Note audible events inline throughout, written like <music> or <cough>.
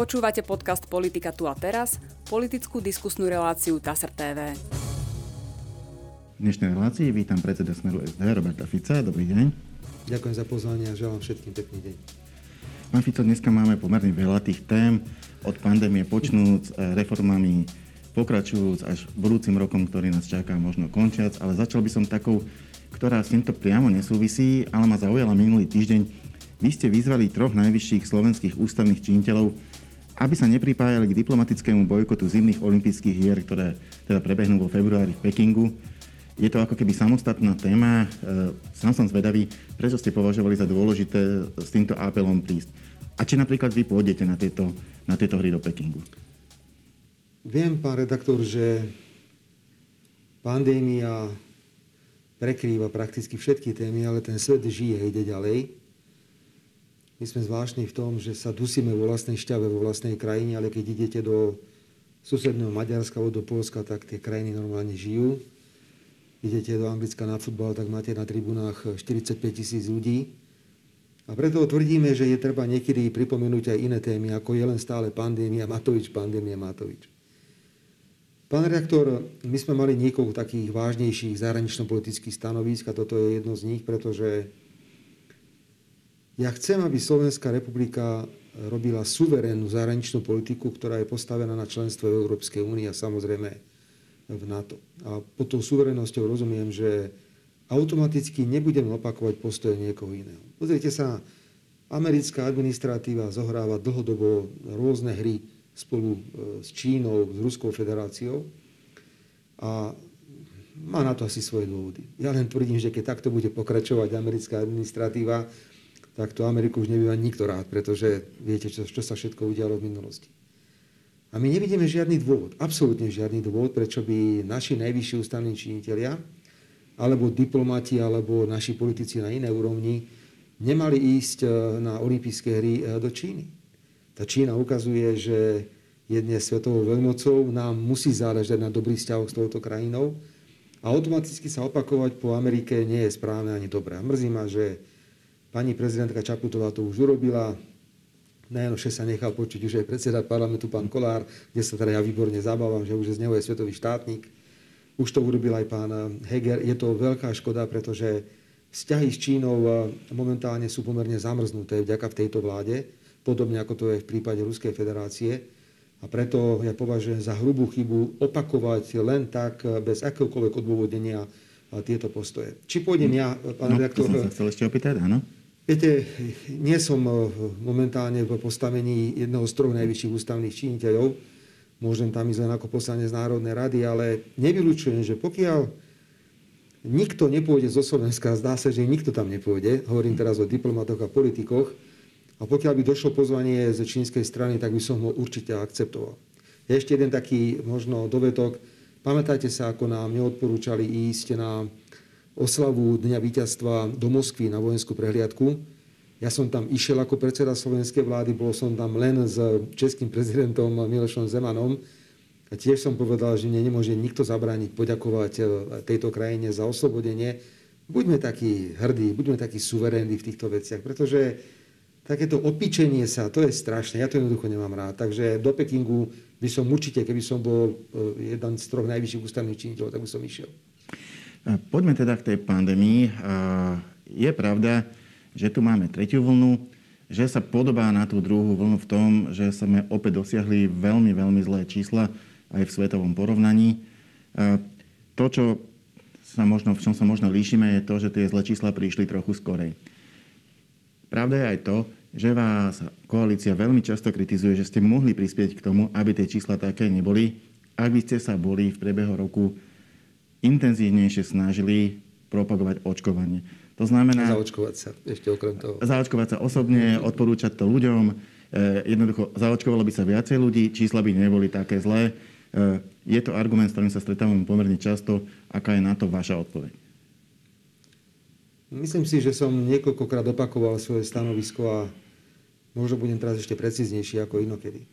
Počúvate podcast Politika tu a teraz, politickú diskusnú reláciu TASR TV. V dnešnej relácii vítam predseda Smeru SD Roberta Fica. Dobrý deň. Ďakujem za pozvanie a želám všetkým pekný deň. Pán Fico, dneska máme pomerne veľa tých tém, od pandémie počnúc, e, reformami pokračujúc až budúcim rokom, ktorý nás čaká, možno končiac, ale začal by som takou, ktorá s týmto priamo nesúvisí, ale ma zaujala minulý týždeň. Vy ste vyzvali troch najvyšších slovenských ústavných činiteľov, aby sa nepripájali k diplomatickému bojkotu zimných olympijských hier, ktoré teda prebehnú vo februári v Pekingu. Je to ako keby samostatná téma. E, sám som zvedavý, prečo ste považovali za dôležité s týmto apelom prísť. A či napríklad vy pôjdete na tieto, na tieto hry do Pekingu? Viem, pán redaktor, že pandémia prekrýva prakticky všetky témy, ale ten svet žije, ide ďalej. My sme zvláštni v tom, že sa dusíme vo vlastnej šťave, vo vlastnej krajine, ale keď idete do susedného Maďarska alebo do Polska, tak tie krajiny normálne žijú. Idete do Anglicka na futbal, tak máte na tribunách 45 tisíc ľudí. A preto tvrdíme, že je treba niekedy pripomenúť aj iné témy, ako je len stále pandémia Matovič, pandémia Matovič. Pán redaktor, my sme mali niekoľko takých vážnejších zahranično-politických stanovísk a toto je jedno z nich, pretože ja chcem, aby Slovenská republika robila suverénnu zahraničnú politiku, ktorá je postavená na členstve v Európskej únie a samozrejme v NATO. A pod tou suverénnosťou rozumiem, že automaticky nebudem opakovať postoje niekoho iného. Pozrite sa, americká administratíva zohráva dlhodobo rôzne hry spolu e, s Čínou, s Ruskou federáciou a má na to asi svoje dôvody. Ja len tvrdím, že keď takto bude pokračovať americká administratíva, tak to Ameriku už nebýva nikto rád, pretože viete, čo, čo sa všetko udialo v minulosti. A my nevidíme žiadny dôvod, absolútne žiadny dôvod, prečo by naši najvyšší ústavní činitelia, alebo diplomati, alebo naši politici na inej úrovni nemali ísť e, na olympijské hry e, do Číny. Tá Čína ukazuje, že jedne svetovou veľmocou nám musí záležať na dobrých vzťahoch s touto krajinou a automaticky sa opakovať po Amerike nie je správne ani dobré. A mrzí ma, že Pani prezidentka Čaputová to už urobila. Najnovšie sa nechal počuť už aj predseda parlamentu, pán Kolár, kde sa teda ja výborne zabávam, že už z neho je svetový štátnik. Už to urobil aj pán Heger. Je to veľká škoda, pretože vzťahy s Čínou eh, momentálne sú pomerne zamrznuté vďaka v tejto vláde, podobne ako to je v prípade Ruskej federácie. A preto ja považujem za hrubú chybu opakovať len tak, eh, bez akéhokoľvek odôvodnenia eh, tieto postoje. Či pôjdem ja, pán no, redaktor... To som sa chcel ešte opýtať, áno. Viete, nie som eh, momentálne v postavení jedného z troch najvyšších ústavných činiteľov. Môžem tam ísť len ako poslanec Národnej rady, ale nevylučujem, že pokiaľ nikto nepôjde zo Slovenska, zdá sa, že nikto tam nepôjde, hovorím teraz o diplomatoch a politikoch, a pokiaľ by došlo pozvanie z čínskej strany, tak by som ho určite akceptoval. Ešte jeden taký možno dovetok. Pamätajte sa, ako nám neodporúčali ísť na oslavu Dňa víťazstva do Moskvy na vojenskú prehliadku. Ja som tam išiel ako predseda slovenskej vlády, bol som tam len s českým prezidentom Milošom Zemanom. A tiež som povedal, že mne nemôže nikto zabrániť poďakovať e, tejto krajine za oslobodenie. Buďme takí hrdí, buďme takí suverénni v týchto veciach, pretože takéto opičenie sa, to je strašné, ja to jednoducho nemám rád. Takže do Pekingu by som určite, keby som bol e, jeden z troch najvyšších ústavných činiteľov, tak by som išiel. Poďme teda k tej pandémii. Je pravda, že tu máme tretiu vlnu, že sa podobá na tú druhú vlnu v tom, že sme opäť dosiahli veľmi, veľmi zlé čísla aj v svetovom porovnaní. To, čo sa možno, v čom sa možno líšime, je to, že tie zlé čísla prišli trochu skorej. Pravda je aj to, že vás koalícia veľmi často kritizuje, že ste mohli prispieť k tomu, aby tie čísla také neboli, ak by ste sa boli v priebehu roku intenzívnejšie snažili propagovať očkovanie. To znamená... Zaočkovať sa, ešte okrem toho. Zaočkovať sa osobne, odporúčať to ľuďom. E, jednoducho, zaočkovalo by sa viacej ľudí, čísla by neboli také zlé. E, je to argument, s ktorým sa stretávam pomerne často. Aká je na to vaša odpoveď? Myslím si, že som niekoľkokrát opakoval svoje stanovisko a možno budem teraz ešte precíznejší ako inokedy.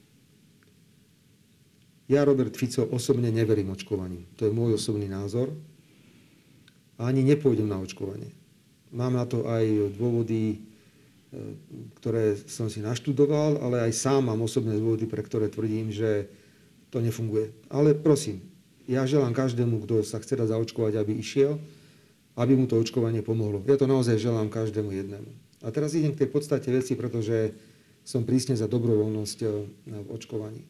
Ja, Robert Fico, osobne neverím očkovaniu. To je môj osobný názor. A ani nepôjdem na očkovanie. Mám na to aj dôvody ktoré som si naštudoval, ale aj sám mám osobné dôvody, pre ktoré tvrdím, že to nefunguje. Ale prosím, ja želám každému, kto sa chce dať zaočkovať, aby išiel, aby mu to očkovanie pomohlo. Ja to naozaj želám každému jednému. A teraz idem k tej podstate veci, pretože som prísne za dobrovoľnosť eh, v očkovaní.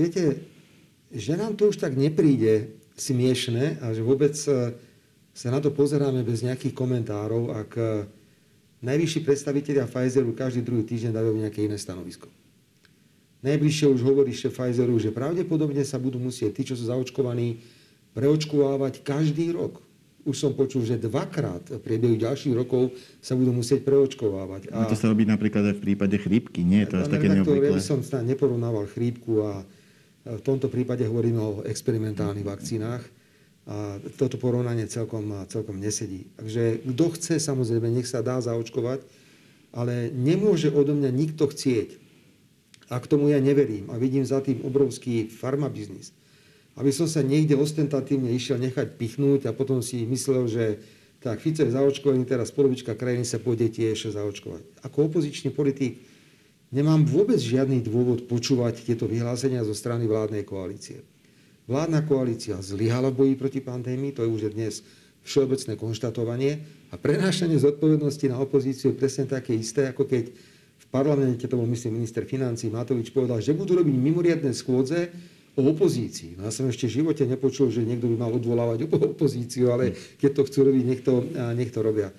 Viete, že nám to už tak nepríde smiešne a že vôbec eh, sa na to pozeráme bez nejakých komentárov, ak eh, najvyšší predstavitelia Pfizeru každý druhý týždeň dajú nejaké iné stanovisko. Najbližšie už hovorí šéf Pfizeru, že pravdepodobne sa budú musieť tí, čo sú zaočkovaní, preočkovávať každý rok už som počul, že dvakrát v priebehu ďalších rokov sa budú musieť preočkovávať. A... to sa robí napríklad aj v prípade chrípky, nie je to také neobvyklé. Ja by som snad neporovnával chrípku a v tomto prípade hovoríme o experimentálnych vakcínach. A toto porovnanie celkom, celkom nesedí. Takže kto chce, samozrejme, nech sa dá zaočkovať, ale nemôže odo mňa nikto chcieť. A k tomu ja neverím. A vidím za tým obrovský farmabiznis aby som sa niekde ostentatívne išiel nechať pichnúť a potom si myslel, že tak Fico je zaočkovaný, teraz polovička krajiny sa pôjde tiež zaočkovať. Ako opozičný politik nemám vôbec žiadny dôvod počúvať tieto vyhlásenia zo strany vládnej koalície. Vládna koalícia zlyhala v boji proti pandémii, to je už dnes všeobecné konštatovanie a prenášanie zodpovednosti na opozíciu je presne také isté, ako keď v parlamente, to bol myslím minister financí Matovič povedal, že budú robiť mimoriadne schôdze, o opozícii. No ja som ešte v živote nepočul, že niekto by mal odvolávať opozíciu, ale keď to chcú robiť, nech to, nech to robia.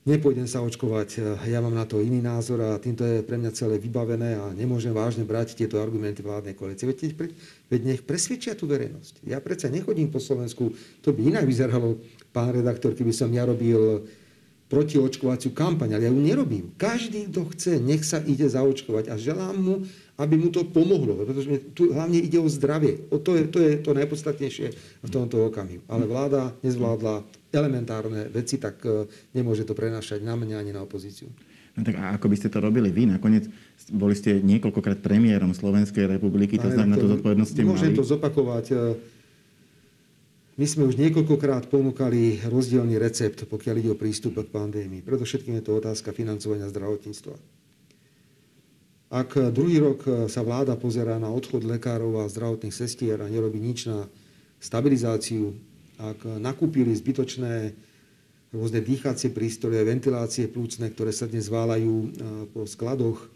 Nepôjdem sa očkovať, ja mám na to iný názor a týmto je pre mňa celé vybavené a nemôžem vážne brať tieto argumenty vládnej koalície. Veď, veď nech presvedčia tú verejnosť. Ja predsa nechodím po Slovensku, to by inak vyzeralo, pán redaktor, keby som ja robil protiočkovaciu kampaň, ale ja ju nerobím. Každý, kto chce, nech sa ide zaočkovať a želám mu, aby mu to pomohlo, pretože tu hlavne ide o zdravie. O to, je, to je to najpodstatnejšie v tomto okamihu. Ale vláda nezvládla elementárne veci, tak e, nemôže to prenášať na mňa ani na opozíciu. No tak a ako by ste to robili vy? Nakoniec boli ste niekoľkokrát premiérom Slovenskej republiky, to znamená, tú zodpovednosť ste Môžem to zopakovať. E, my sme už niekoľkokrát ponúkali rozdielný recept, pokiaľ ide o prístup k pandémii. Predovšetkým je to otázka financovania zdravotníctva. Ak druhý rok sa vláda pozerá na odchod lekárov a zdravotných sestier a nerobí nič na stabilizáciu, ak nakúpili zbytočné rôzne dýchacie prístroje, ventilácie plúcne, ktoré sa dnes válajú e, po skladoch,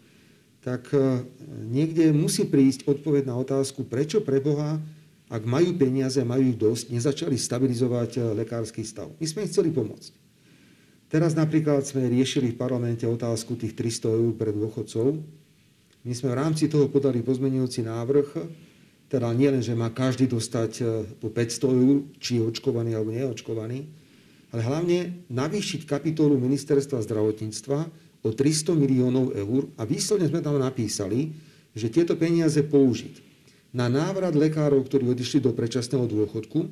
tak e, niekde musí prísť odpoveď na otázku, prečo pre Boha, ak majú peniaze a majú ich dosť, nezačali stabilizovať e, lekársky stav. My sme ich chceli pomôcť. Teraz napríklad sme riešili v parlamente otázku tých 300 eur pre dôchodcov, my sme v rámci toho podali pozmenujúci návrh, teda nie len, že má každý dostať e, po 500 eur, či je očkovaný alebo neočkovaný, ale hlavne navýšiť kapitolu ministerstva zdravotníctva o 300 miliónov eur a výsledne sme tam napísali, že tieto peniaze použiť na návrat lekárov, ktorí odišli do predčasného dôchodku,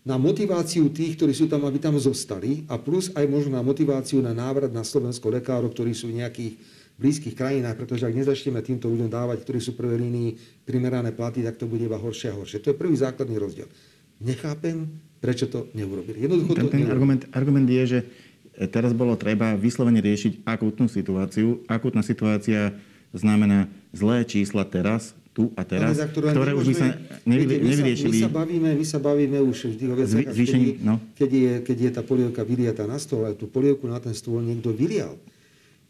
na motiváciu tých, ktorí sú tam, aby tam zostali a plus aj možno na motiváciu na návrat na Slovensko lekárov, ktorí sú v nejakých blízkych krajinách, pretože ak nezačneme týmto ľuďom dávať, ktorí sú prvé línii, primerané platy, tak to bude iba horšie a horšie. To je prvý základný rozdiel. Nechápem, prečo to neurobili. Jednoducho ten, to ten argument, argument je, že teraz bolo treba vyslovene riešiť akútnu situáciu. Akútna situácia znamená zlé čísla teraz, tu a teraz, ktoré už by sa nevy, nevyriešili. My sa, bavíme, my sa bavíme už vždy o veciach, Zvýšení, keď, no. keď, je, keď je tá polievka vyliatá na stôl, aj tú polievku na ten stôl niekto vylial.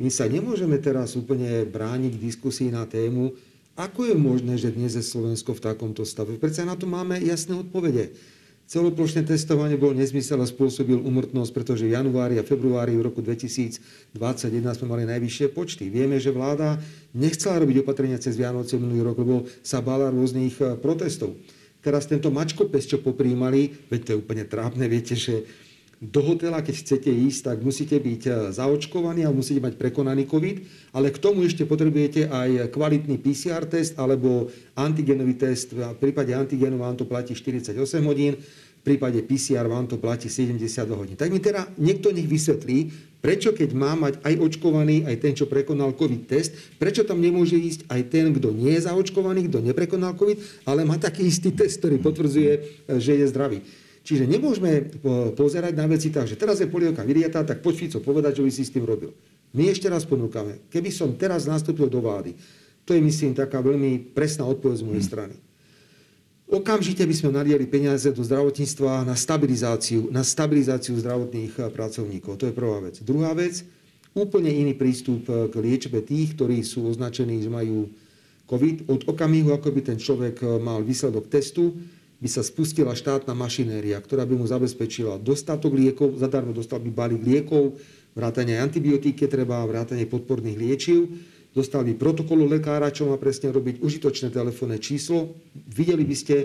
My sa nemôžeme teraz úplne brániť diskusii na tému, ako je možné, že dnes je Slovensko v takomto stave. Prečo na to máme jasné odpovede. Celoplošné testovanie bol nezmysel a spôsobil umrtnosť, pretože v januári a februári v roku 2021 sme mali najvyššie počty. Vieme, že vláda nechcela robiť opatrenia cez Vianoce minulý rok, lebo sa bala rôznych eh, protestov. Teraz tento mačkopes, čo poprímali, veď to je úplne trápne, viete, že do hotela, keď chcete ísť, tak musíte byť e, zaočkovaní a musíte mať prekonaný COVID, ale k tomu ešte potrebujete aj kvalitný PCR test alebo antigenový test. V prípade antigenu vám to platí 48 hodín, v prípade PCR vám to platí 72 hodín. Tak mi teda niekto nech vysvetlí, prečo keď má mať aj očkovaný, aj ten, čo prekonal COVID test, prečo tam nemôže ísť aj ten, kto nie je zaočkovaný, kto neprekonal COVID, ale má taký istý test, ktorý potvrdzuje, e, že je zdravý. Čiže nemôžeme pozerať na veci tak, že teraz je polievka vyriatá, tak poď Fico povedať, čo by si s tým robil. My ešte raz ponúkame, keby som teraz nastúpil do vlády, to je myslím taká veľmi presná odpoveď z mojej hmm. strany. Okamžite by sme naliali peniaze do zdravotníctva na stabilizáciu, na stabilizáciu zdravotných eh, pracovníkov. To je prvá vec. Druhá vec, úplne iný prístup eh, k liečbe tých, ktorí sú označení, že majú COVID. Od okamihu, ako by ten človek eh, mal výsledok testu, by sa spustila štátna mašinéria, ktorá by mu zabezpečila dostatok liekov, zadarmo dostal by balík liekov, vrátanie antibiotíky treba, vrátanie podporných liečiv, dostal by protokolu lekára, čo má presne robiť, užitočné telefónne číslo. Videli by ste,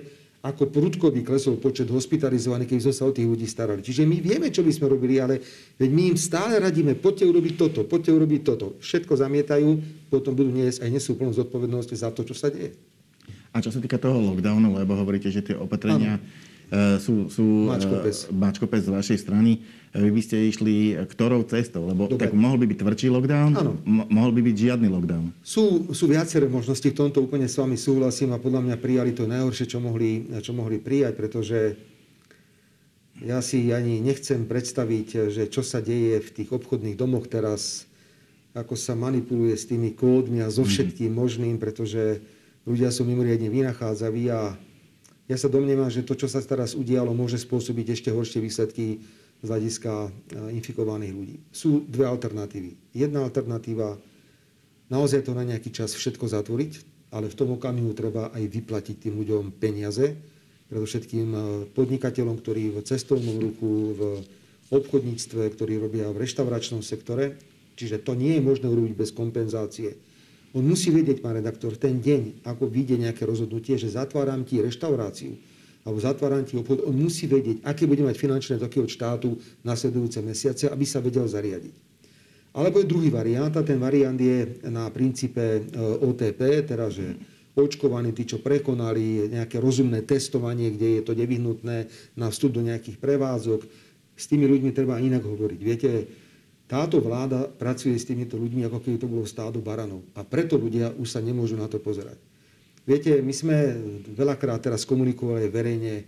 ako prudko by klesol počet hospitalizovaných, keby sme sa o tých ľudí starali. Čiže my vieme, čo by sme robili, ale veď my im stále radíme, poďte urobiť toto, poďte urobiť toto. Všetko zamietajú, potom budú niesť aj nesú plnú zodpovednosť za to, čo sa deje. A čo sa týka toho lockdownu, lebo hovoríte, že tie opatrenia ano. sú, sú mačkopes z vašej strany, e, vy by ste išli ktorou cestou? Lebo Dobre. tak mohol by byť tvrdší lockdown, ano. mohol by byť žiadny lockdown. Sú, sú viaceré možnosti, v tomto úplne s vami súhlasím a podľa mňa prijali to najhoršie, čo mohli, čo mohli prijať, pretože ja si ani nechcem predstaviť, že čo sa deje v tých obchodných domoch teraz, ako sa manipuluje s tými kódmi a so mhm. všetkým možným, pretože ľudia sú mimoriadne vynachádzaví a ja sa domnievam, že to, čo sa teraz udialo, môže spôsobiť ešte horšie výsledky z hľadiska e, infikovaných ľudí. Sú dve alternatívy. Jedna alternatíva, naozaj to na nejaký čas všetko zatvoriť, ale v tom okamihu treba aj vyplatiť tým ľuďom peniaze, predovšetkým e, podnikateľom, ktorí v cestovnom ruchu, v obchodníctve, ktorí robia v reštauračnom sektore. Čiže to nie je možné urobiť bez kompenzácie on musí vedieť, pán redaktor, ten deň, ako vyjde nejaké rozhodnutie, že zatváram ti reštauráciu, alebo zatváram ti obchod, on musí vedieť, aké bude mať finančné toky od štátu nasledujúce mesiace, aby sa vedel zariadiť. Alebo je druhý variant, a ten variant je na princípe e, OTP, teda že očkovaní, tí, čo prekonali nejaké rozumné testovanie, kde je to nevyhnutné na vstup do nejakých prevádzok, s tými ľuďmi treba inak hovoriť. Viete, táto vláda pracuje s týmito ľuďmi, ako keby to bolo stádo baranov. A preto ľudia už sa nemôžu na to pozerať. Viete, my sme veľakrát teraz komunikovali verejne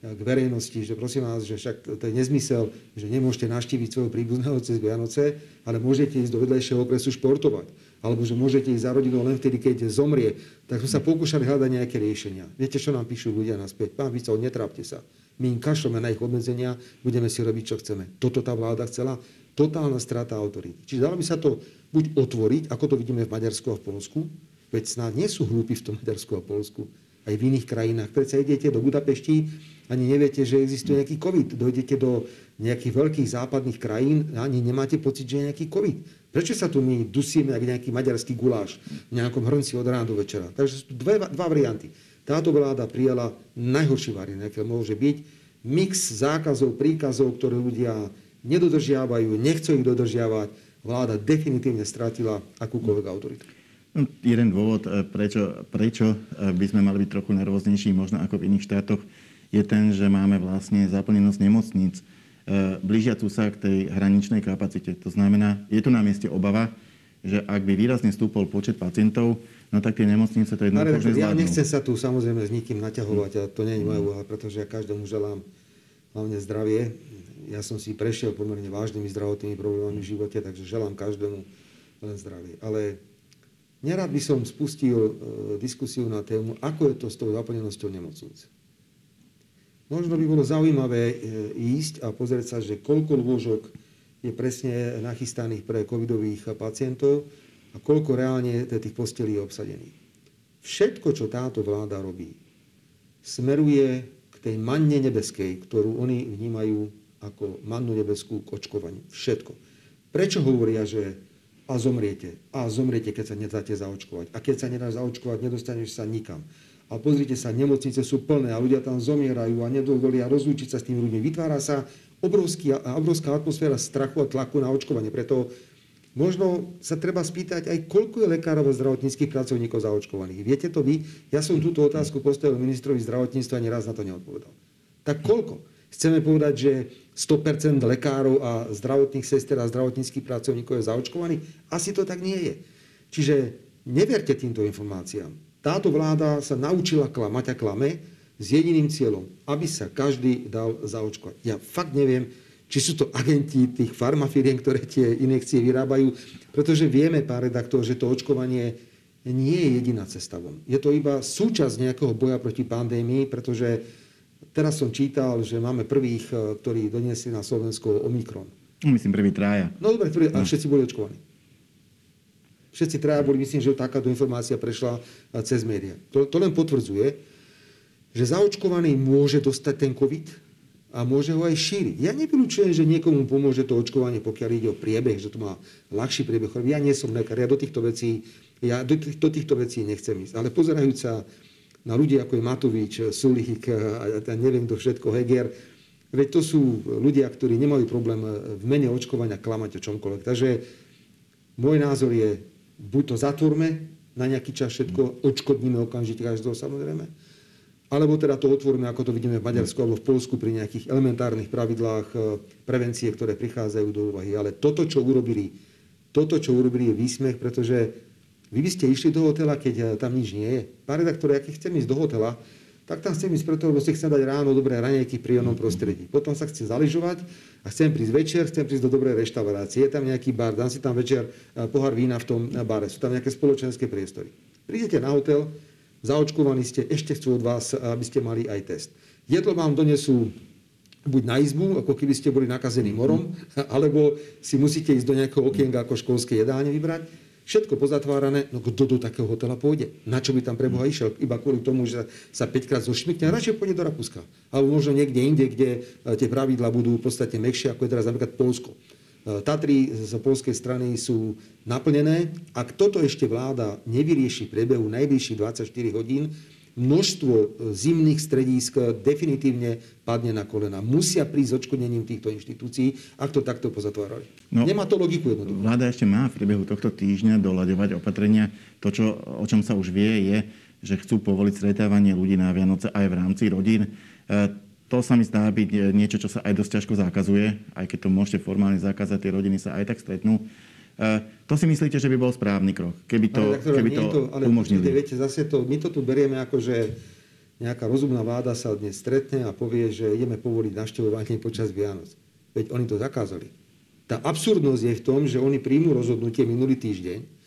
k verejnosti, že prosím vás, že však to je nezmysel, že nemôžete naštíviť svojho príbuzného cez Vianoce, ale môžete ísť do vedľajšieho okresu športovať. Alebo že môžete ísť za rodinou len vtedy, keď zomrie. Tak sme sa pokúšali hľadať nejaké riešenia. Viete, čo nám píšu ľudia naspäť? Pán Vico, netrápte sa. My im kašleme na ich obmedzenia, budeme si robiť, čo chceme. Toto tá vláda chcela totálna strata autority. Čiže dalo by sa to buď otvoriť, ako to vidíme v Maďarsku a v Polsku, veď snáď nie sú hlúpi v tom Maďarsku a Polsku, aj v iných krajinách. Predsa idete do Budapešti, ani neviete, že existuje nejaký COVID. Dojdete do nejakých veľkých západných krajín ani nemáte pocit, že je nejaký COVID. Prečo sa tu my dusíme ako nejaký maďarský guláš v nejakom hrnci od rána do večera? Takže sú tu dve, dva varianty. Táto vláda prijala najhorší variant, aké môže byť. Mix zákazov, príkazov, ktoré ľudia nedodržiavajú, nechcú ich dodržiavať, vláda definitívne stratila akúkoľvek autoritu. No, jeden dôvod, e, prečo, prečo e, by sme mali byť trochu nervóznejší, možno ako v iných štátoch, je ten, že máme vlastne zaplnenosť nemocníc e, blížiacu sa k tej hraničnej kapacite. To znamená, je tu na mieste obava, že ak by výrazne stúpol počet pacientov, no tak tie nemocnice to jednoducho už Ja nechcem sa tu samozrejme s nikým naťahovať a to nie je moja úloha, pretože ja každému želám hlavne zdravie ja som si prešiel pomerne vážnymi zdravotnými problémami v živote, takže želám každému len zdravie. Ale nerad by som spustil e, diskusiu na tému, ako je to s tou zaplnenosťou nemocnic. Možno by bolo zaujímavé e, ísť a pozrieť sa, že koľko lôžok je presne nachystaných pre covidových pacientov a koľko reálne tých postelí je obsadených. Všetko, čo táto vláda robí, smeruje k tej manne nebeskej, ktorú oni vnímajú ako mannu nebeskú k očkovaniu. Všetko. Prečo hovoria, že a zomriete. A zomriete, keď sa nedáte zaočkovať. A keď sa nedáš zaočkovať, nedostaneš sa nikam. A pozrite sa, nemocnice sú plné a ľudia tam zomierajú a nedovolia rozlúčiť sa s tými ľuďmi. Vytvára sa obrovský, obrovská atmosféra strachu a tlaku na očkovanie. Preto možno sa treba spýtať aj, koľko je lekárov a zdravotníckých pracovníkov zaočkovaných. Viete to vy? Ja som túto otázku postavil ministrovi zdravotníctva a raz na to neodpovedal. Tak koľko? Chceme povedať, že 100% lekárov a zdravotných sestier a zdravotníckých pracovníkov je zaočkovaných? Asi to tak nie je. Čiže neverte týmto informáciám. Táto vláda sa naučila klamať a klame. s jediným cieľom, aby sa každý dal zaočkovať. Ja fakt neviem, či sú to agenti tých farmafiriem, ktoré tie inekcie vyrábajú, pretože vieme, pán redaktor, že to očkovanie nie je jediná cesta von. Je to iba súčasť nejakého boja proti pandémii, pretože teraz som čítal, že máme prvých, eh, ktorí doniesli na Slovensko Omikron. Myslím, prvý trája. No dobre, prvý, a všetci boli očkovaní. Všetci traja boli, myslím, že takáto informácia prešla eh, cez médiá. To, to len potvrdzuje, že zaočkovaný môže dostať ten COVID, a môže ho aj šíriť. Ja nevylučujem, že niekomu pomôže to očkovanie, pokiaľ ide o priebeh, že to má ľahší priebeh. Ja nie som lekár, ja do týchto vecí, ja do, tých, do týchto vecí nechcem ísť. Ale pozerajúc sa na ľudí ako je Matovič, Sulík a ja neviem kto všetko, Heger, veď to sú ľudia, ktorí nemajú problém v mene očkovania klamať o čomkoľvek. Takže môj názor je, buď to zatvorme na nejaký čas všetko, odškodníme okamžite každého samozrejme, alebo teda to otvoríme, ako to vidíme v Maďarsku alebo v Polsku pri nejakých elementárnych pravidlách e, prevencie, ktoré prichádzajú do úvahy. Ale toto, čo urobili, toto, čo urobili, je výsmech, pretože vy by ste išli do hotela, keď e, tam nič nie je. Pán redaktor, aký chcem ísť do hotela, tak tam chcem ísť preto, lebo si chcem dať ráno dobré raňajky v príjemnom prostredí. Potom sa chcem zaližovať a chcem prísť večer, chcem prísť do dobrej reštaurácie. Je tam nejaký bar, dám si tam večer e, pohár vína v tom bare. Sú tam nejaké spoločenské priestory. Prídete na hotel, zaočkovaní ste, ešte chcú od vás, aby ste mali aj test. Jedlo vám donesú buď na izbu, ako keby ste boli nakazení morom, <laughs> alebo si musíte ísť do nejakého okienka ako školské jedálne vybrať. Všetko pozatvárané, no kto do takého hotela pôjde? Na čo by tam preboha išiel? Iba kvôli tomu, že sa 5 krát zošmykne a radšej pôjde do Rakúska. Alebo možno niekde inde, kde eh, tie pravidla budú v podstate mekšie, ako je teraz napríklad Polsko. Eh, Tatry z polskej strany sú naplnené. Ak toto ešte vláda nevyrieši v priebehu najbližších 24 hodín, množstvo eh, zimných stredísk definitívne padne na kolena. Musia prísť odškodnením týchto inštitúcií, ak to takto pozatvárali. No, Nemá to logiku jednoducho. Vláda ešte má v priebehu tohto týždňa doľaďovať opatrenia. To, čo, o čom sa už vie, je, že chcú povoliť stretávanie ľudí na Vianoce aj v rámci rodín. Eh, to sa mi zdá byť e, niečo, čo sa aj dosť ťažko zakazuje, aj keď to môžete formálne zakázať, tie rodiny sa aj tak stretnú. E, to si myslíte, že by bol správny krok, keby to, ale, keby to, to ale umožnili? Viete, zase to, my to tu berieme ako, že nejaká rozumná vláda sa dnes stretne a povie, že ideme povoliť naštevovanie počas Vianoc. Veď oni to zakázali. Tá absurdnosť je v tom, že oni príjmu rozhodnutie minulý týždeň.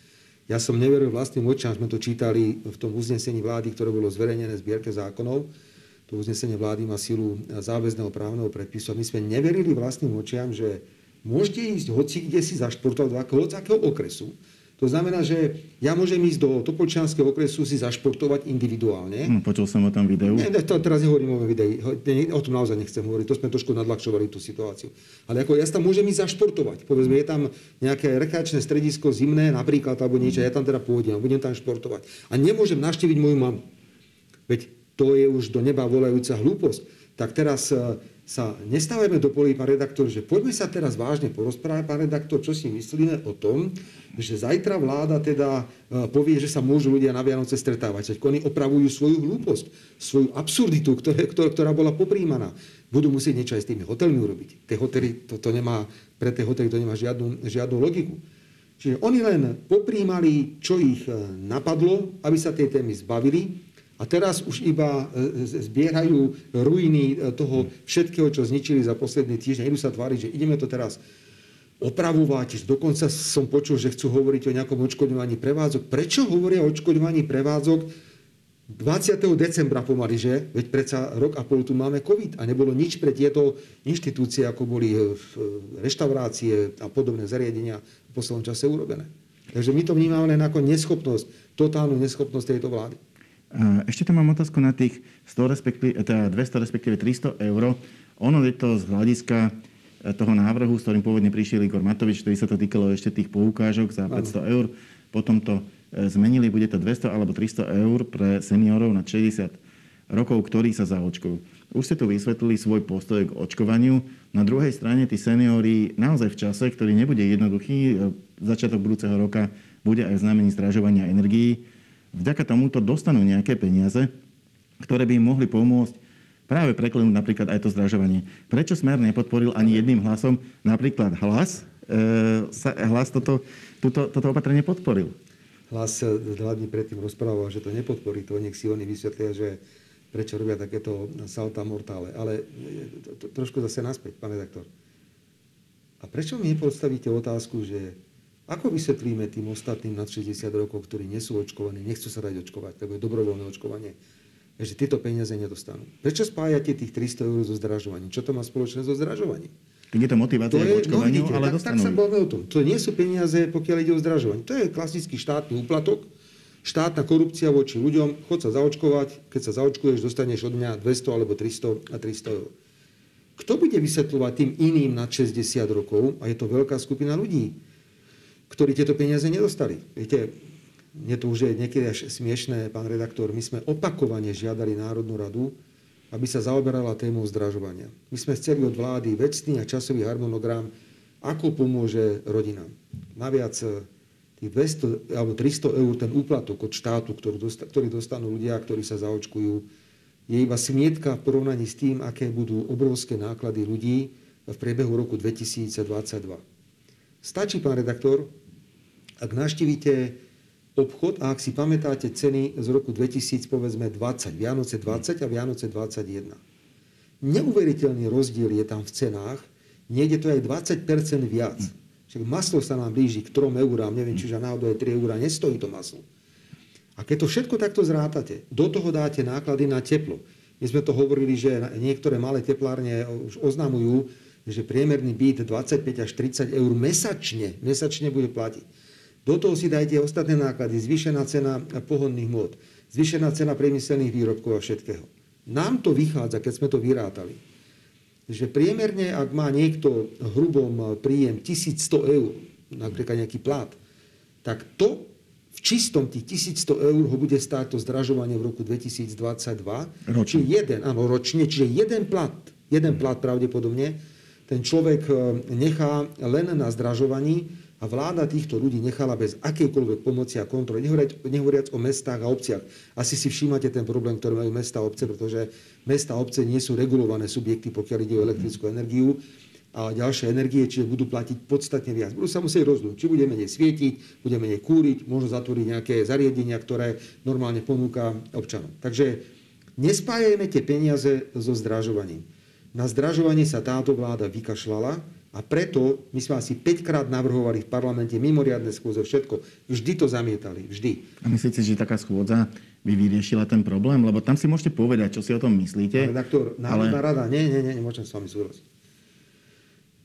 Ja som neveril vlastným očám, sme to čítali v tom uznesení vlády, ktoré bolo zverejnené v zbierke zákonov, to uznesenie vlády má silu záväzného právneho predpisu. A my sme neverili vlastným očiam, že môžete ísť hoci kde si zašportovať do akého, akého okresu. To znamená, že ja môžem ísť do Topolčianského okresu si zašportovať individuálne. Hm, počul som o tom videu. Nie, to, teraz nehovorím o videu. O tom naozaj nechcem hovoriť. To sme trošku nadľahčovali tú situáciu. Ale ako ja tam môžem ísť zašportovať. Povedzme, je tam nejaké rekreačné stredisko zimné napríklad alebo niečo. Ja tam teda pôjdem a budem tam športovať. A nemôžem navštíviť moju mamu. Veď to je už do neba volajúca hlúposť. Tak teraz e, sa nestávajme do polí, pán redaktor, že poďme sa teraz vážne porozprávať, pán redaktor, čo si myslíme o tom, že zajtra vláda teda e, povie, že sa môžu ľudia na Vianoce stretávať. Veď oni opravujú svoju hlúposť, svoju absurditu, ktoré, ktorá bola popríjmaná. Budú musieť niečo aj s tými hotelmi urobiť. Tie hotely, to, to nemá, pre tie hotely to nemá žiadnu, žiadnu logiku. Čiže oni len popríjmali, čo ich e, napadlo, aby sa tej témy zbavili a teraz už iba e, zbierajú ruiny e, toho všetkého, čo zničili za posledný týždeň. Idú sa tváriť, že ideme to teraz opravovať. Dokonca som počul, že chcú hovoriť o nejakom odškodňovaní prevádzok. Prečo hovoria o odškodňovaní prevádzok 20. decembra pomaly, že? Veď predsa rok a pol tu máme COVID a nebolo nič pre tieto inštitúcie, ako boli e, reštaurácie a podobné zariadenia v poslednom čase urobené. Takže my to vnímame len ako neschopnosť, totálnu neschopnosť tejto vlády. Ešte tam mám otázku na tých 100, respektíve, teda 200, respektíve 300 eur. Ono je to z hľadiska e, toho návrhu, s ktorým pôvodne prišiel Igor Matovič, ktorý sa to týkalo ešte tých poukážok za 500 eur. Potom to e, zmenili, bude to 200 alebo 300 eur pre seniorov na 60 rokov, ktorí sa zaočkujú. Už ste tu vysvetlili svoj postoj k očkovaniu. Na druhej strane tí seniori naozaj v čase, ktorý nebude jednoduchý, e, začiatok budúceho roka bude aj znamení strážovania energií, vďaka tomuto dostanú nejaké peniaze, ktoré by im mohli pomôcť práve preklenúť napríklad aj to zdražovanie. Prečo Smer nepodporil ani jedným hlasom napríklad hlas? E, sa, hlas toto, toto, toto opatrenie podporil. Hlas dva dní predtým rozprával, že to nepodporí. To nech si oni vysvetlia, že prečo robia takéto salta mortále. Ale to, to, trošku zase naspäť, pán redaktor. A prečo mi nepostavíte otázku, že ako vysvetlíme tým ostatným nad 60 rokov, ktorí nie sú očkovaní, nechcú sa dať očkovať, lebo je dobrovoľné očkovanie, že tieto peniaze nedostanú. Prečo spájate tých 300 eur so zdražovaním? Čo to má spoločné so zdražovaním? Tak je to motivácia to je, očkovaniu, no vidíte, ale tak, dostanú. Tak sa bavíme o tom. To nie sú peniaze, pokiaľ ide o zdražovanie. To je klasický štátny úplatok, štátna korupcia voči ľuďom, chod sa zaočkovať, keď sa zaočkuješ, dostaneš od mňa 200 alebo 300 a 300 eur. Kto bude vysvetľovať tým iným nad 60 rokov, a je to veľká skupina ľudí, ktorí tieto peniaze nedostali. Viete, mne to už je niekedy až smiešné, pán redaktor, my sme opakovane žiadali Národnú radu, aby sa zaoberala témou zdražovania. My sme chceli od vlády vecný a časový harmonogram, ako pomôže rodinám. Naviac tých 200 alebo 300 eur ten úplatok od štátu, ktorý, ktorý dostanú ľudia, ktorí sa zaočkujú, je iba smietka v porovnaní s tým, aké budú obrovské náklady ľudí v priebehu roku 2022. Stačí, pán redaktor, ak naštívite obchod a ak si pamätáte ceny z roku 2000, povedzme 20, Vianoce 20 a Vianoce 21. Neuveriteľný rozdiel je tam v cenách, niekde to aj 20% viac. Čiže maslo sa nám blíži k 3 eurám, neviem, čiže náhodou je 3 eurá, nestojí to maslo. A keď to všetko takto zrátate, do toho dáte náklady na teplo. My sme to hovorili, že niektoré malé teplárne už oznamujú, že priemerný byt 25 až 30 eur mesačne, mesačne bude platiť. Do toho si dajte ostatné náklady, zvýšená cena pohodných môd, zvýšená cena priemyselných výrobkov a všetkého. Nám to vychádza, keď sme to vyrátali že priemerne, ak má niekto hrubom príjem 1100 eur, napríklad nejaký plat, tak to v čistom tých 1100 eur ho bude stáť to zdražovanie v roku 2022. Ročne. Čiže jeden, áno, ročne, čiže jeden plat, jeden plat pravdepodobne, ten človek e, nechá len na zdražovaní a vláda týchto ľudí nechala bez akejkoľvek pomoci a kontroly. Nehovoriac, nehovoriac o mestách a obciach. Asi si všímate ten problém, ktorý majú mesta a obce, pretože mesta a obce nie sú regulované subjekty, pokiaľ ide o elektrickú energiu a ďalšie energie, čiže budú platiť podstatne viac. Budú sa musieť rozhodnúť, či bude menej svietiť, bude menej kúriť, môžu zatvoriť nejaké zariadenia, ktoré normálne ponúka občanom. Takže nespájajme tie peniaze so zdražovaním. Na zdražovanie sa táto vláda vykašľala, a preto my sme asi 5 krát navrhovali v parlamente mimoriadne schôdze, všetko. Vždy to zamietali, vždy. A myslíte, že taká schôdza by vyriešila ten problém? Lebo tam si môžete povedať, čo si o tom myslíte. Redaktor, Národná ale... rada, nie, nie, nie, nemôžem s vami súhlasiť.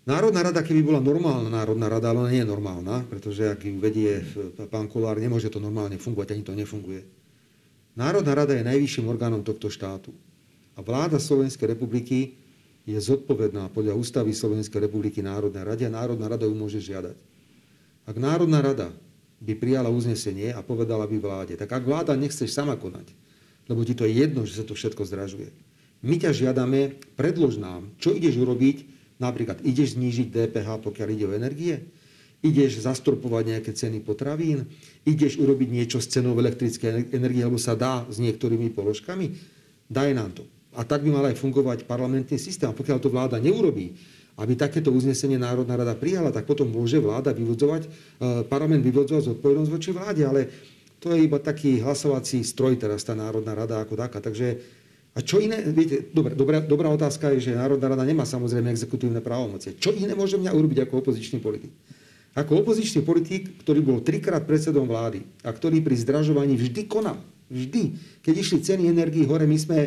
Národná rada, keby bola normálna národná rada, ale nie je normálna, pretože ak ju vedie pán Kolár, nemôže to normálne fungovať, ani to nefunguje. Národná rada je najvyšším orgánom tohto štátu. A vláda Slovenskej republiky je zodpovedná podľa ústavy Slovenskej republiky Národnej rade a Národná rada ju môže žiadať. Ak Národná rada by prijala uznesenie a povedala by vláde, tak ak vláda nechceš sama konať, lebo ti to je jedno, že sa to všetko zdražuje. My ťa žiadame, predlož nám, čo ideš urobiť, napríklad ideš znížiť DPH, pokiaľ ide o energie, ideš zastropovať nejaké ceny potravín, ideš urobiť niečo s cenou elektrickej energie, alebo sa dá s niektorými položkami, daj nám to. A tak by mal aj fungovať parlamentný systém. A pokiaľ to vláda neurobí, aby takéto uznesenie Národná rada prijala, tak potom môže vláda vyvodzovať, e, parlament vyvodzovať zodpovednosť voči vláde. Ale to je iba taký hlasovací stroj teraz, tá Národná rada ako taká. Takže a čo iné, viete, dobre, dobrá, dobrá otázka je, že Národná rada nemá samozrejme exekutívne právomocie. Čo iné môžem ja urobiť ako opozičný politik? Ako opozičný politik, ktorý bol trikrát predsedom vlády a ktorý pri zdražovaní vždy konal. Vždy. Keď išli ceny energii hore, my sme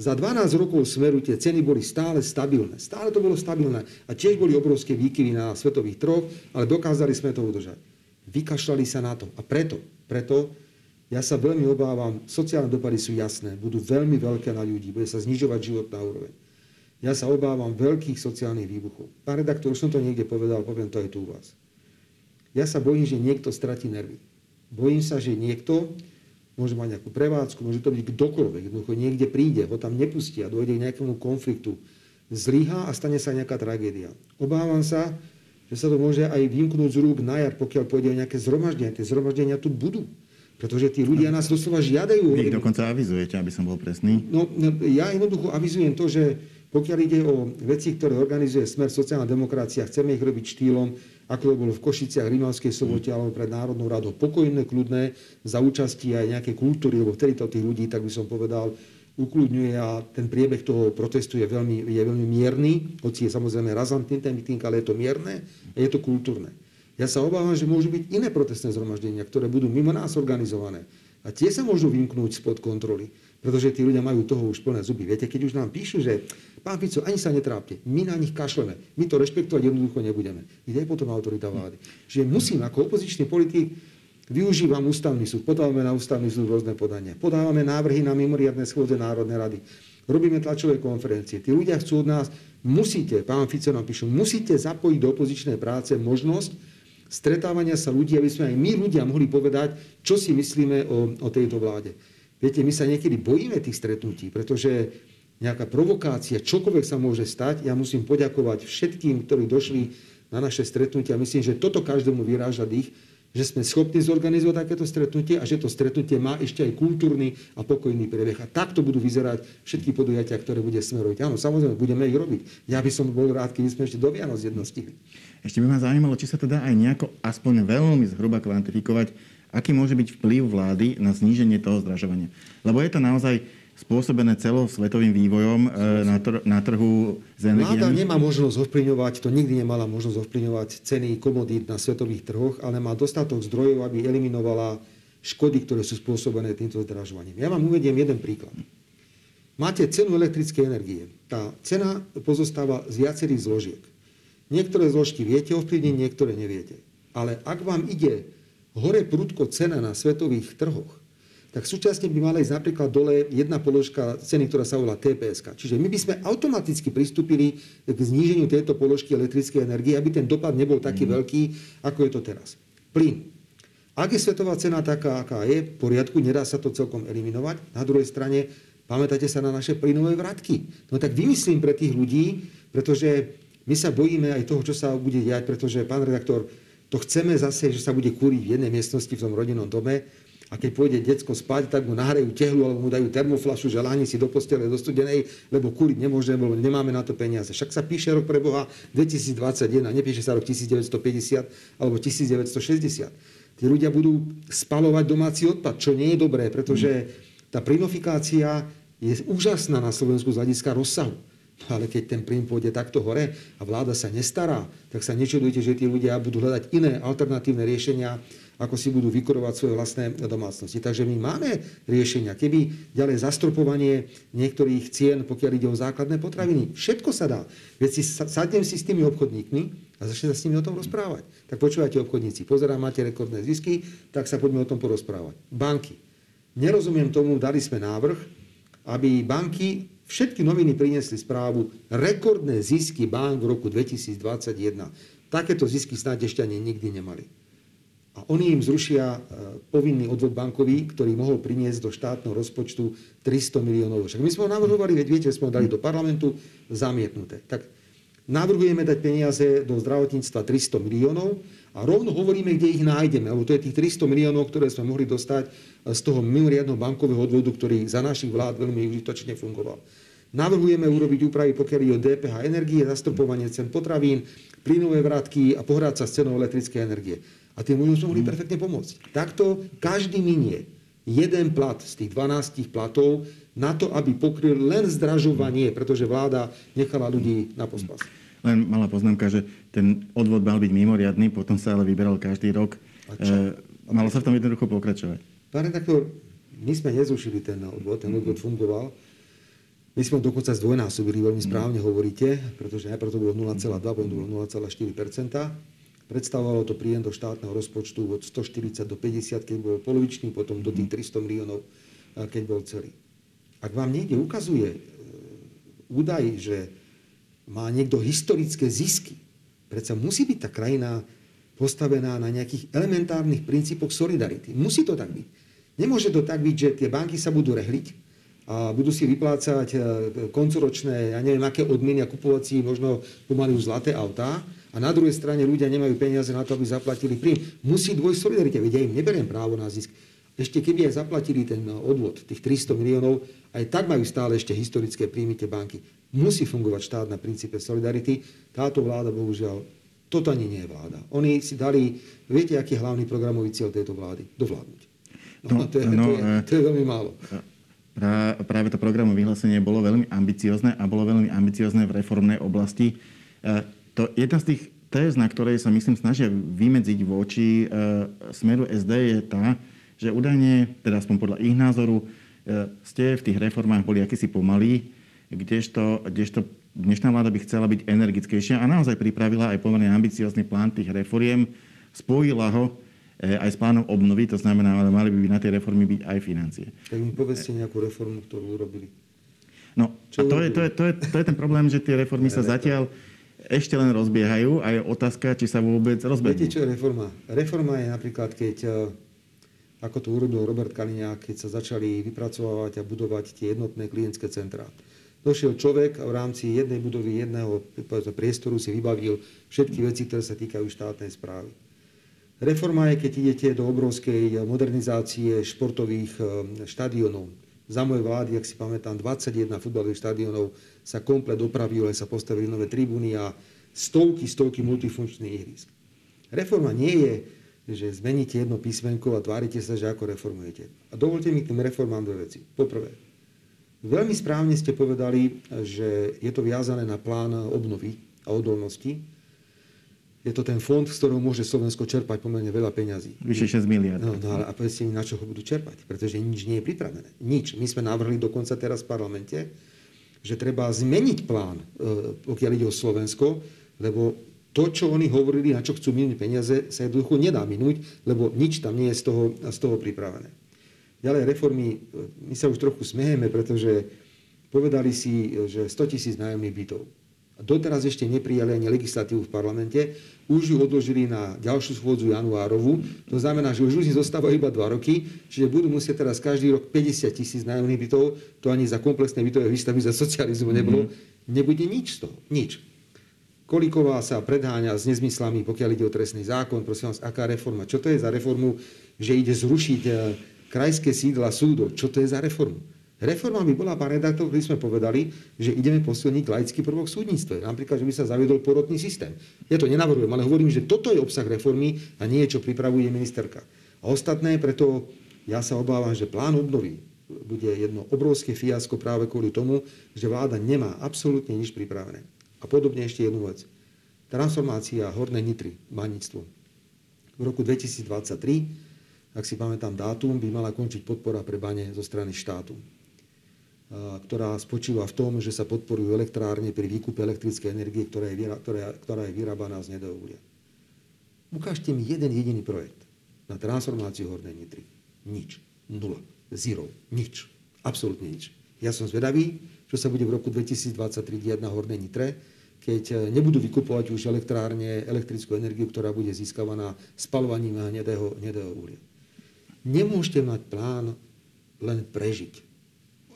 za 12 rokov smeru tie ceny boli stále stabilné. Stále to bolo stabilné. A tiež boli obrovské výkyvy na svetových troch, ale dokázali sme to udržať. Vykašľali sa na to. A preto, preto ja sa veľmi obávam, sociálne dopady sú jasné, budú veľmi veľké na ľudí, bude sa znižovať životná úroveň. Ja sa obávam veľkých sociálnych výbuchov. Pán redaktor, už som to niekde povedal, poviem to aj tu u vás. Ja sa bojím, že niekto stratí nervy. Bojím sa, že niekto môže mať nejakú prevádzku, môže to byť kdokoľvek, jednoducho niekde príde, ho tam nepustia, dojde k nejakému konfliktu, zlyhá a stane sa nejaká tragédia. Obávam sa, že sa to môže aj vymknúť z rúk na jar, pokiaľ pôjde o nejaké zhromaždenia. Tie zhromaždenia tu budú. Pretože tí ľudia nás doslova žiadajú. Vy ich dokonca avizujete, aby som bol presný. No, no, ja jednoducho avizujem to, že pokiaľ ide o veci, ktoré organizuje Smer sociálna demokracia, chceme ich robiť štýlom, ako to bolo v Košiciach, Rimavskej sobote alebo pred Národnou radou. Pokojné, kľudné, za účasti aj nejaké kultúry, lebo vtedy to tých ľudí, tak by som povedal, ukludňuje a ten priebeh toho protestu je veľmi, je veľmi mierny, hoci je samozrejme razantný ten meeting, ale je to mierne a je to kultúrne. Ja sa obávam, že môžu byť iné protestné zhromaždenia, ktoré budú mimo nás organizované. A tie sa môžu vymknúť spod kontroly, pretože tí ľudia majú toho už plné zuby. Viete, keď už nám píšu, že pán Fico, ani sa netrápte, my na nich kašleme, my to rešpektovať jednoducho nebudeme. Ide potom autorita vlády. Že musím ako opozičný politik využívam ústavný súd, podávame na ústavný súd rôzne podania, podávame návrhy na mimoriadne schôdze Národnej rady, robíme tlačové konferencie. Tí ľudia chcú od nás, musíte, pán Fico nám píšu, musíte zapojiť do opozičnej práce možnosť, stretávania sa ľudí, aby sme aj my ľudia mohli povedať, čo si myslíme o, o tejto vláde. Viete, my sa niekedy bojíme tých stretnutí, pretože nejaká provokácia, čokoľvek sa môže stať. Ja musím poďakovať všetkým, ktorí došli na naše stretnutia. Myslím, že toto každému vyráža dých, že sme schopní zorganizovať takéto stretnutie a že to stretnutie má ešte aj kultúrny a pokojný priebeh. A takto budú vyzerať všetky podujatia, ktoré bude smerovať. Áno, samozrejme, budeme ich robiť. Ja by som bol rád, keby sme ešte do Vianoc jedno. Ešte by ma zaujímalo, či sa teda aj nejako aspoň veľmi zhruba kvantifikovať, aký môže byť vplyv vlády na zníženie toho zdražovania. Lebo je to naozaj spôsobené celosvetovým vývojom e, na, tr- na trhu s energiami? Vláda nemá možnosť ovplyvňovať, to nikdy nemala možnosť ovplyvňovať ceny komodít na svetových trhoch, ale má dostatok zdrojov, aby eliminovala škody, ktoré sú spôsobené týmto zdražovaním. Ja vám uvediem jeden príklad. Máte cenu elektrickej energie. Tá cena pozostáva z viacerých zložiek. Niektoré zložky viete ovplyvniť, niektoré neviete. Ale ak vám ide hore prudko cena na svetových trhoch, tak súčasne by mala ísť napríklad dole jedna položka ceny, ktorá sa volá TPS. Čiže my by sme automaticky pristúpili k zníženiu tejto položky elektrickej energie, aby ten dopad nebol taký mm. veľký, ako je to teraz. Plyn. Ak je svetová cena taká, aká je, v poriadku, nedá sa to celkom eliminovať. Na druhej strane, pamätáte sa na naše plynové vratky. No tak vymyslím pre tých ľudí, pretože my sa bojíme aj toho, čo sa bude diať, pretože, pán redaktor, to chceme zase, že sa bude kúriť v jednej miestnosti v tom rodinnom dome a keď pôjde decko spať, tak mu nahrajú tehlu alebo mu dajú termoflašu, že láni si do postele do studenej, lebo kúriť nemôže, lebo nemáme na to peniaze. Však sa píše rok pre Boha 2021, nepíše sa rok 1950 alebo 1960. Tí ľudia budú spalovať domáci odpad, čo nie je dobré, pretože tá plinofikácia je úžasná na Slovensku z hľadiska rozsahu. Ale keď ten plyn pôjde takto hore a vláda sa nestará, tak sa nečudujte, že tí ľudia budú hľadať iné alternatívne riešenia, ako si budú vykurovať svoje vlastné domácnosti. Takže my máme riešenia. Keby ďalej zastropovanie niektorých cien, pokiaľ ide o základné potraviny, všetko sa dá. Veď si sadnem si s tými obchodníkmi a začne sa s nimi o tom rozprávať. Tak počúvajte obchodníci, pozerám, máte rekordné zisky, tak sa poďme o tom porozprávať. Banky. Nerozumiem tomu, dali sme návrh, aby banky všetky noviny priniesli správu rekordné zisky bank v roku 2021. Takéto zisky snáď ešte ani nikdy nemali a oni im zrušia e, povinný odvod bankový, ktorý mohol priniesť do štátneho rozpočtu 300 miliónov. Však my sme ho navrhovali, veď viete, sme ho dali do parlamentu, zamietnuté. Tak navrhujeme dať peniaze do zdravotníctva 300 miliónov a rovno hovoríme, kde ich nájdeme, lebo to je tých 300 miliónov, ktoré sme mohli dostať e, z toho mimoriadného bankového odvodu, ktorý za našich vlád veľmi užitočne fungoval. Navrhujeme urobiť úpravy, pokiaľ ide o DPH energie, zastupovanie cen potravín, plynové vratky a pohrať sa s cenou elektrickej energie. A tým ľuďom sme mohli perfektne pomôcť. Takto každý minie jeden plat z tých 12 platov na to, aby pokryl len zdražovanie, pretože vláda nechala ľudí na pospas. Len malá poznámka, že ten odvod mal byť mimoriadný, potom sa ale vyberal každý rok. E, malo sa v tom jednoducho pokračovať. Pán redaktor, my sme nezrušili ten odvod, ten odvod fungoval. My sme ho dokonca zdvojnásobili, veľmi správne hovoríte, pretože najprv to bolo 0,2, potom to bolo 0,4 Predstavovalo to príjem do štátneho rozpočtu od 140 do 50, keď bol polovičný, potom do tých 300 miliónov, keď bol celý. Ak vám niekde ukazuje e, údaj, že má niekto historické zisky, predsa musí byť tá krajina postavená na nejakých elementárnych princípoch solidarity. Musí to tak byť. Nemôže to tak byť, že tie banky sa budú rehliť a budú si vyplácať e, koncoročné, ja neviem, aké odmeny a kupovať si možno pomaly už zlaté autá a na druhej strane ľudia nemajú peniaze na to, aby zaplatili príjm. Musí dvoj solidarite, veď ja im neberiem právo na zisk. Ešte keby aj zaplatili ten odvod, tých 300 miliónov, aj tak majú stále ešte historické príjmy tie banky. Musí fungovať štát na princípe solidarity. Táto vláda, bohužiaľ, toto ani nie je vláda. Oni si dali, viete, aký je hlavný programový cieľ tejto vlády? Dovládnuť. No, no, to, je, no, to, je, to je veľmi málo. práve to programové vyhlásenie bolo veľmi ambiciozne a bolo veľmi ambiciozne v reformnej oblasti. E, to jedna z tých téz, na ktorej sa myslím snažia vymedziť voči e, smeru SD je tá, že údajne, teda aspoň podľa ich názoru, ste v tých reformách boli akýsi pomalí, kdežto, kdežto dnešná vláda by chcela byť energickejšia a naozaj pripravila aj pomerne ambiciózny plán tých reforiem, spojila ho E, aj s plánom obnovy, to znamená, ale mali by na tej reformy byť aj financie. Tak mi povedzte nejakú reformu, ktorú urobili. No, Čo a to je, to, je, to, je, to je ten problém, že tie reformy sa zatiaľ ešte len rozbiehajú a je otázka, či sa vôbec rozbehnú. Viete, čo je reforma? Reforma je napríklad, keď, e, ako to urobil Robert Kaliňák, keď sa začali vypracovať a budovať tie jednotné klientské centrá. Došiel človek a v rámci jednej budovy, jedného priestoru si vybavil všetky veci, ktoré sa týkajú štátnej správy. Reforma je, keď idete do obrovskej modernizácie športových eh, štadionov. Za mojej vlády, ak si pamätám, 21 futbalových štadionov sa komplet opravilo, sa postavili nové tribúny a stovky, stovky multifunkčných ihrisk. Reforma nie je, že zmeníte jedno písmenko a tvárite sa, že ako reformujete. A dovolte mi k tým reformám dve veci. Poprvé, veľmi správne ste povedali, že je to viazané na plán obnovy a odolnosti, je to ten fond, z ktorého môže Slovensko čerpať pomerne veľa peňazí. Vyše 6 miliard. No, no ale a povedzte mi, na čo ho budú čerpať, pretože nič nie je pripravené. Nič. My sme navrhli dokonca teraz v parlamente, že treba zmeniť plán, e, pokiaľ ide o Slovensko, lebo to, čo oni hovorili, na čo chcú minúť peniaze, sa jednoducho nedá minúť, lebo nič tam nie je z toho, z toho pripravené. Ďalej reformy, e, my sa už trochu smejeme, pretože povedali si, že 100 tisíc nájomných bytov doteraz ešte neprijali ani legislatívu v parlamente, už ju odložili na ďalšiu schôdzu januárovú. To znamená, že už ľudí zostávajú iba 2 roky, čiže budú musieť teraz každý rok 50 tisíc nájomných bytov, to ani za komplexné bytové výstavby za socializmu nebolo. Mm-hmm. Nebude nič z toho. Nič. Koliková sa predháňa s nezmyslami, pokiaľ ide o trestný zákon. Prosím vás, aká reforma? Čo to je za reformu, že ide zrušiť eh, krajské sídla súdov? Čo to je za reformu? Reforma by bola, pán redaktor, kedy sme povedali, že ideme posilniť laický prvok v súdnictve. Napríklad, že by sa zaviedol porotný systém. Ja to nenavrhujem, ale hovorím, že toto je obsah reformy a nie je, čo pripravuje ministerka. A ostatné, preto ja sa obávam, že plán obnovy bude jedno obrovské fiasko práve kvôli tomu, že vláda nemá absolútne nič pripravené. A podobne ešte jednu vec. Transformácia Hornej Nitry, baníctvo. V roku 2023, ak si pamätám dátum, by mala končiť podpora pre bane zo strany štátu ktorá spočíva v tom, že sa podporujú elektrárne pri výkupe elektrickej energie, ktorá je, ktorá, ktorá je vyrábaná z hnedého uhlia. Ukážte mi jeden jediný projekt na transformáciu Hornej Nitry. Nič. Nula. Zero. Nič. Absolútne nič. Ja som zvedavý, čo sa bude v roku 2023 diať na Hornej Nitre, keď e, nebudú vykupovať už elektrárne elektrickú energiu, ktorá bude získavaná spalovaním hnedého, hnedého uhlia. Nemôžete mať plán len prežiť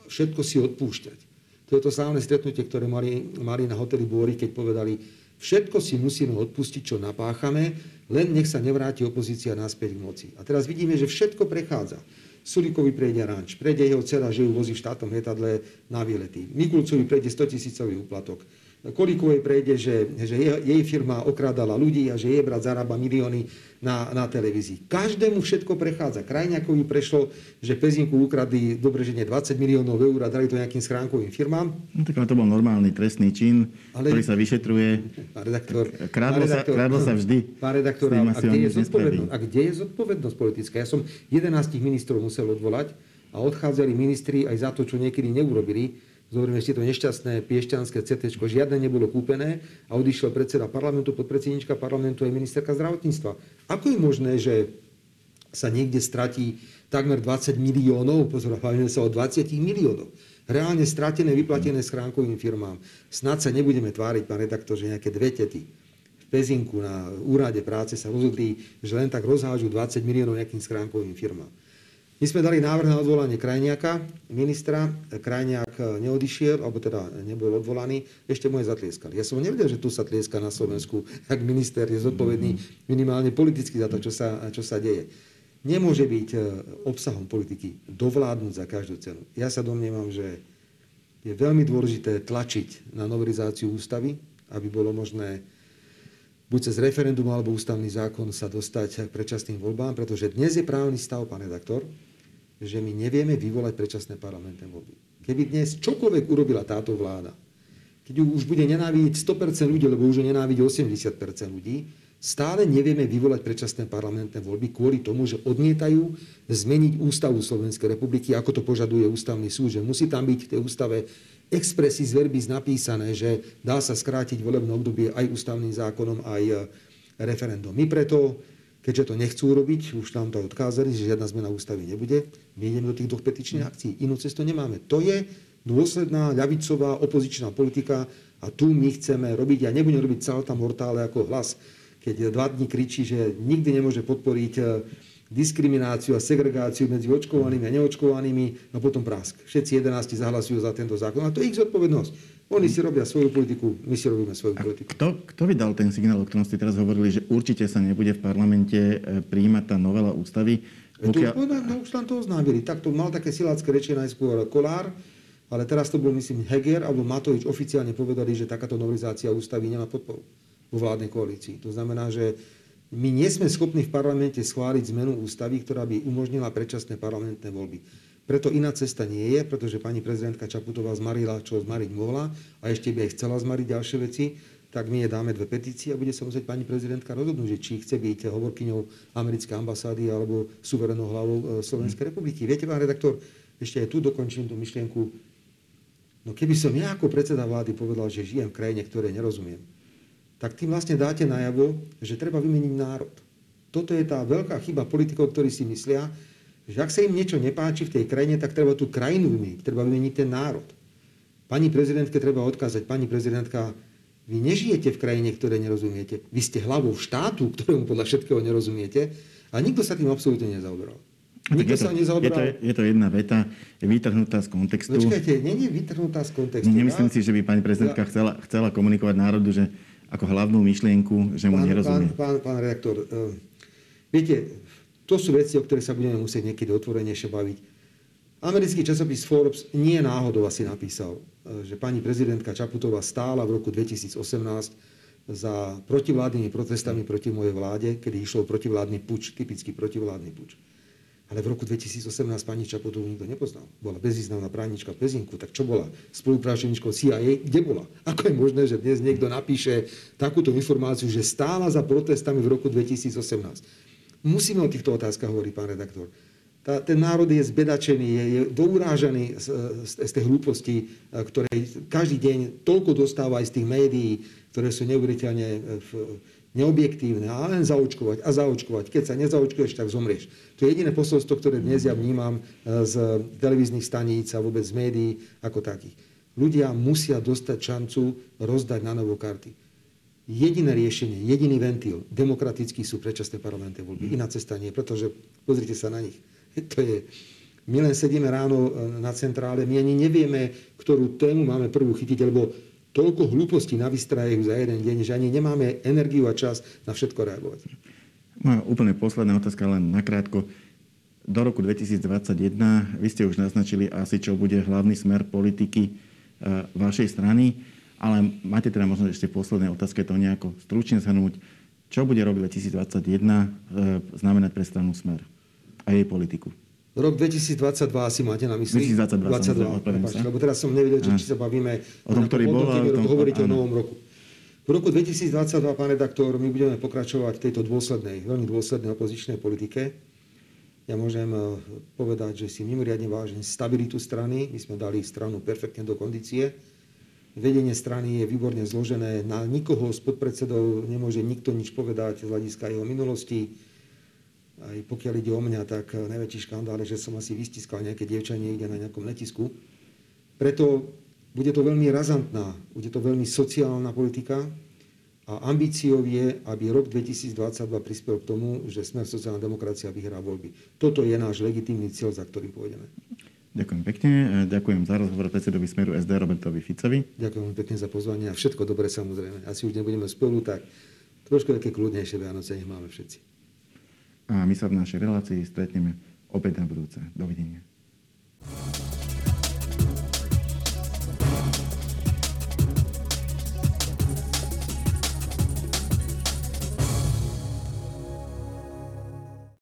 všetko si odpúšťať. To je to slávne stretnutie, ktoré mali, mali na hoteli Bôry, keď povedali, všetko si musíme odpustiť, čo napáchame, len nech sa nevráti opozícia naspäť k moci. A teraz vidíme, že všetko prechádza. Sulikovi prejde ranč, prejde jeho dcera, že ju vozí v štátnom letadle na výlety. Mikulcovi prejde 100 tisícový úplatok. Kolikovej prejde, že, že jej, jej firma okrádala ľudí a že jej brat zarába milióny na, na televízii. Každému všetko prechádza. Krajňakovi prešlo, že Pezinku ukradli dobre, že nie 20 miliónov eur a dali to nejakým schránkovým firmám. No tak to bol normálny trestný čin, Ale... ktorý sa vyšetruje. Pán redaktor, krádlo, redaktor, sa, krádlo sa vždy. Pán redaktor, a, a, kde je zodpovednosť, a kde je zodpovednosť politická? Ja som 11 ministrov musel odvolať a odchádzali ministri aj za to, čo niekedy neurobili Zoberme si to nešťastné piešťanské CT, žiadne nebolo kúpené a odišiel predseda parlamentu, podpredsednička parlamentu aj ministerka zdravotníctva. Ako je možné, že sa niekde stratí takmer 20 miliónov, pozor, bavíme sa o 20 miliónov, reálne stratené, vyplatené schránkovým firmám. Snad sa nebudeme tváriť, pán redaktor, že nejaké dve tety v Pezinku na úrade práce sa rozhodli, že len tak rozhážu 20 miliónov nejakým schránkovým firmám. My sme dali návrh na odvolanie Krajniaka, ministra. Krajniak neodišiel, alebo teda nebol odvolaný. Ešte mu je zatlieskali. Ja som nevedel, že tu sa tlieska na Slovensku, ak minister je zodpovedný minimálne politicky za to, čo sa, čo sa deje. Nemôže byť e, obsahom politiky dovládnuť za každú cenu. Ja sa domnievam, že je veľmi dôležité tlačiť na novelizáciu ústavy, aby bolo možné buď cez referendum alebo ústavný zákon sa dostať k predčasným voľbám, pretože dnes je právny stav, pán redaktor, že my nevieme vyvolať predčasné parlamentné voľby. Keby dnes čokoľvek urobila táto vláda, keď ju už bude nenávidieť 100% ľudí, lebo už ju nenávidí 80% ľudí, stále nevieme vyvolať predčasné parlamentné voľby kvôli tomu, že odmietajú zmeniť ústavu Slovenskej republiky, ako to požaduje ústavný súd, že musí tam byť v tej ústave expressis verbis napísané, že dá sa skrátiť volebné obdobie aj ústavným zákonom, aj e, referendum. My preto, keďže to nechcú robiť, už nám to odkázali, že žiadna zmena ústavy nebude, my ideme do tých dvoch petičných akcií. Inú cestu nemáme. To je dôsledná ľavicová opozičná politika a tu my chceme robiť, ja nebudem robiť celá tam mortále ako hlas, keď dva dní kričí, že nikdy nemôže podporiť e, diskrimináciu a segregáciu medzi očkovanými a neočkovanými, no potom prásk. Všetci 11 zahlasujú za tento zákon. A to je ich zodpovednosť. Oni si robia svoju politiku, my si robíme svoju politiku. Kto, kto vydal ten signál, o ktorom ste teraz hovorili, že určite sa nebude v parlamente e, príjmať tá novela ústavy? Pokiaľ... To, no, no, už tam to oznámili. Tak to mal také silácké reči najskôr Kolár, ale teraz to bol, myslím, Heger alebo Matovič oficiálne povedali, že takáto novelizácia ústavy nemá podporu vo vládnej koalícii. To znamená, že my nie sme schopní v parlamente schváliť zmenu ústavy, ktorá by umožnila predčasné parlamentné voľby. Preto iná cesta nie je, pretože pani prezidentka Čaputová zmarila, čo zmariť mohla a ešte by aj chcela zmariť ďalšie veci, tak my je dáme dve petície a bude sa musieť pani prezidentka rozhodnúť, že či chce byť hovorkyňou americkej ambasády alebo suverenou hlavou e, Slovenskej republiky. Viete, pán redaktor, ešte aj tu dokončím tú myšlienku. No keby som ja ako predseda vlády povedal, že žijem v krajine, ktoré nerozumiem, tak tým vlastne dáte najavo, že treba vymeniť národ. Toto je tá veľká chyba politikov, ktorí si myslia, že ak sa im niečo nepáči v tej krajine, tak treba tú krajinu vymeniť, treba vymeniť ten národ. Pani prezidentke treba odkázať, pani prezidentka, vy nežijete v krajine, ktoré nerozumiete. Vy ste hlavou štátu, ktorému podľa všetkého nerozumiete a nikto sa tým absolútne nezaoberal. Nikto je, to, sa je, to, je to jedna veta, je vytrhnutá z kontextu. Počkajte, nie je vytrhnutá z kontextu. Nemyslím ja, si, že by pani prezidentka ja, chcela, chcela komunikovať národu, že ako hlavnú myšlienku, že mu pán, nerozumie. Pán, pán, pán redaktor, uh, viete, to sú veci, o ktoré sa budeme musieť niekedy otvorenejšie baviť. Americký časopis Forbes nie náhodou asi napísal, uh, že pani prezidentka Čaputová stála v roku 2018 za protivládnymi protestami proti mojej vláde, kedy išlo protivládny puč, typický protivládny puč. Ale v roku 2018 pani Čaputovú nikto nepoznal. Bola bezvýznamná právnička v Pezinku. Tak čo bola? Spolupracovníčkou CIA? Kde bola? Ako je možné, že dnes niekto napíše takúto informáciu, že stála za protestami v roku 2018? Musíme o týchto otázkach hovoriť, pán redaktor. Tá, ten národ je zbedačený, je, je dourážaný z, z, z tej hlúposti, ktoré každý deň toľko dostáva aj z tých médií, ktoré sú neuveriteľne v, neobjektívne a len zaočkovať a zaočkovať. Keď sa nezaočkuješ, tak zomrieš. To je jediné posolstvo, ktoré dnes ja vnímam e, z televíznych staníc a vôbec z médií ako takých. Ľudia musia dostať šancu rozdať na novo karty. Jediné riešenie, jediný ventil, demokratický sú predčasné parlamentné voľby. Iná cesta nie, pretože pozrite sa na nich. <laughs> To je, my len sedíme ráno e, na centrále, my ani nevieme, ktorú tému máme prvú chytiť, lebo toľko hlúpostí navystrajú za jeden deň, že ani nemáme energiu a čas na všetko reagovať. Moja úplne posledná otázka, len nakrátko. Do roku 2021 vy ste už naznačili asi, čo bude hlavný smer politiky e, vašej strany, ale máte teda možno ešte posledné otázke to nejako stručne zhrnúť. Čo bude rok 2021 e, znamenať pre stranu Smer a jej politiku? Rok 2022 asi máte na mysli? 2022, 22, lebo teraz som nevedel, či, či sa bavíme o tom, ktorý bol. Tom, hovoriť o novom roku. V roku 2022, pán redaktor, my budeme pokračovať v tejto dôslednej, veľmi dôslednej opozičnej politike. Ja môžem eh, povedať, že si mimoriadne vážim stabilitu strany. My sme dali stranu perfektne do kondície. Vedenie strany je výborne zložené. Na nikoho z podpredsedov nemôže nikto nič povedať z hľadiska jeho minulosti aj pokiaľ ide o mňa, tak eh, najväčší škandál je, že som asi vystiskal nejaké dievča niekde na nejakom letisku. Preto bude to veľmi razantná, bude to veľmi sociálna politika a ambíciou je, aby rok 2022 prispel k tomu, že Smer sociálna demokracia vyhrá voľby. Toto je náš legitímny cieľ, za ktorým pôjdeme. Ďakujem pekne. Eh, ďakujem za rozhovor predsedovi Smeru SD Robertovi Ficovi. Ďakujem pekne za pozvanie a všetko dobre samozrejme. Asi už nebudeme spolu, tak trošku také kľudnejšie Vianoce nech máme všetci a my sa v našej relácii stretneme opäť na budúce. Dovidenia.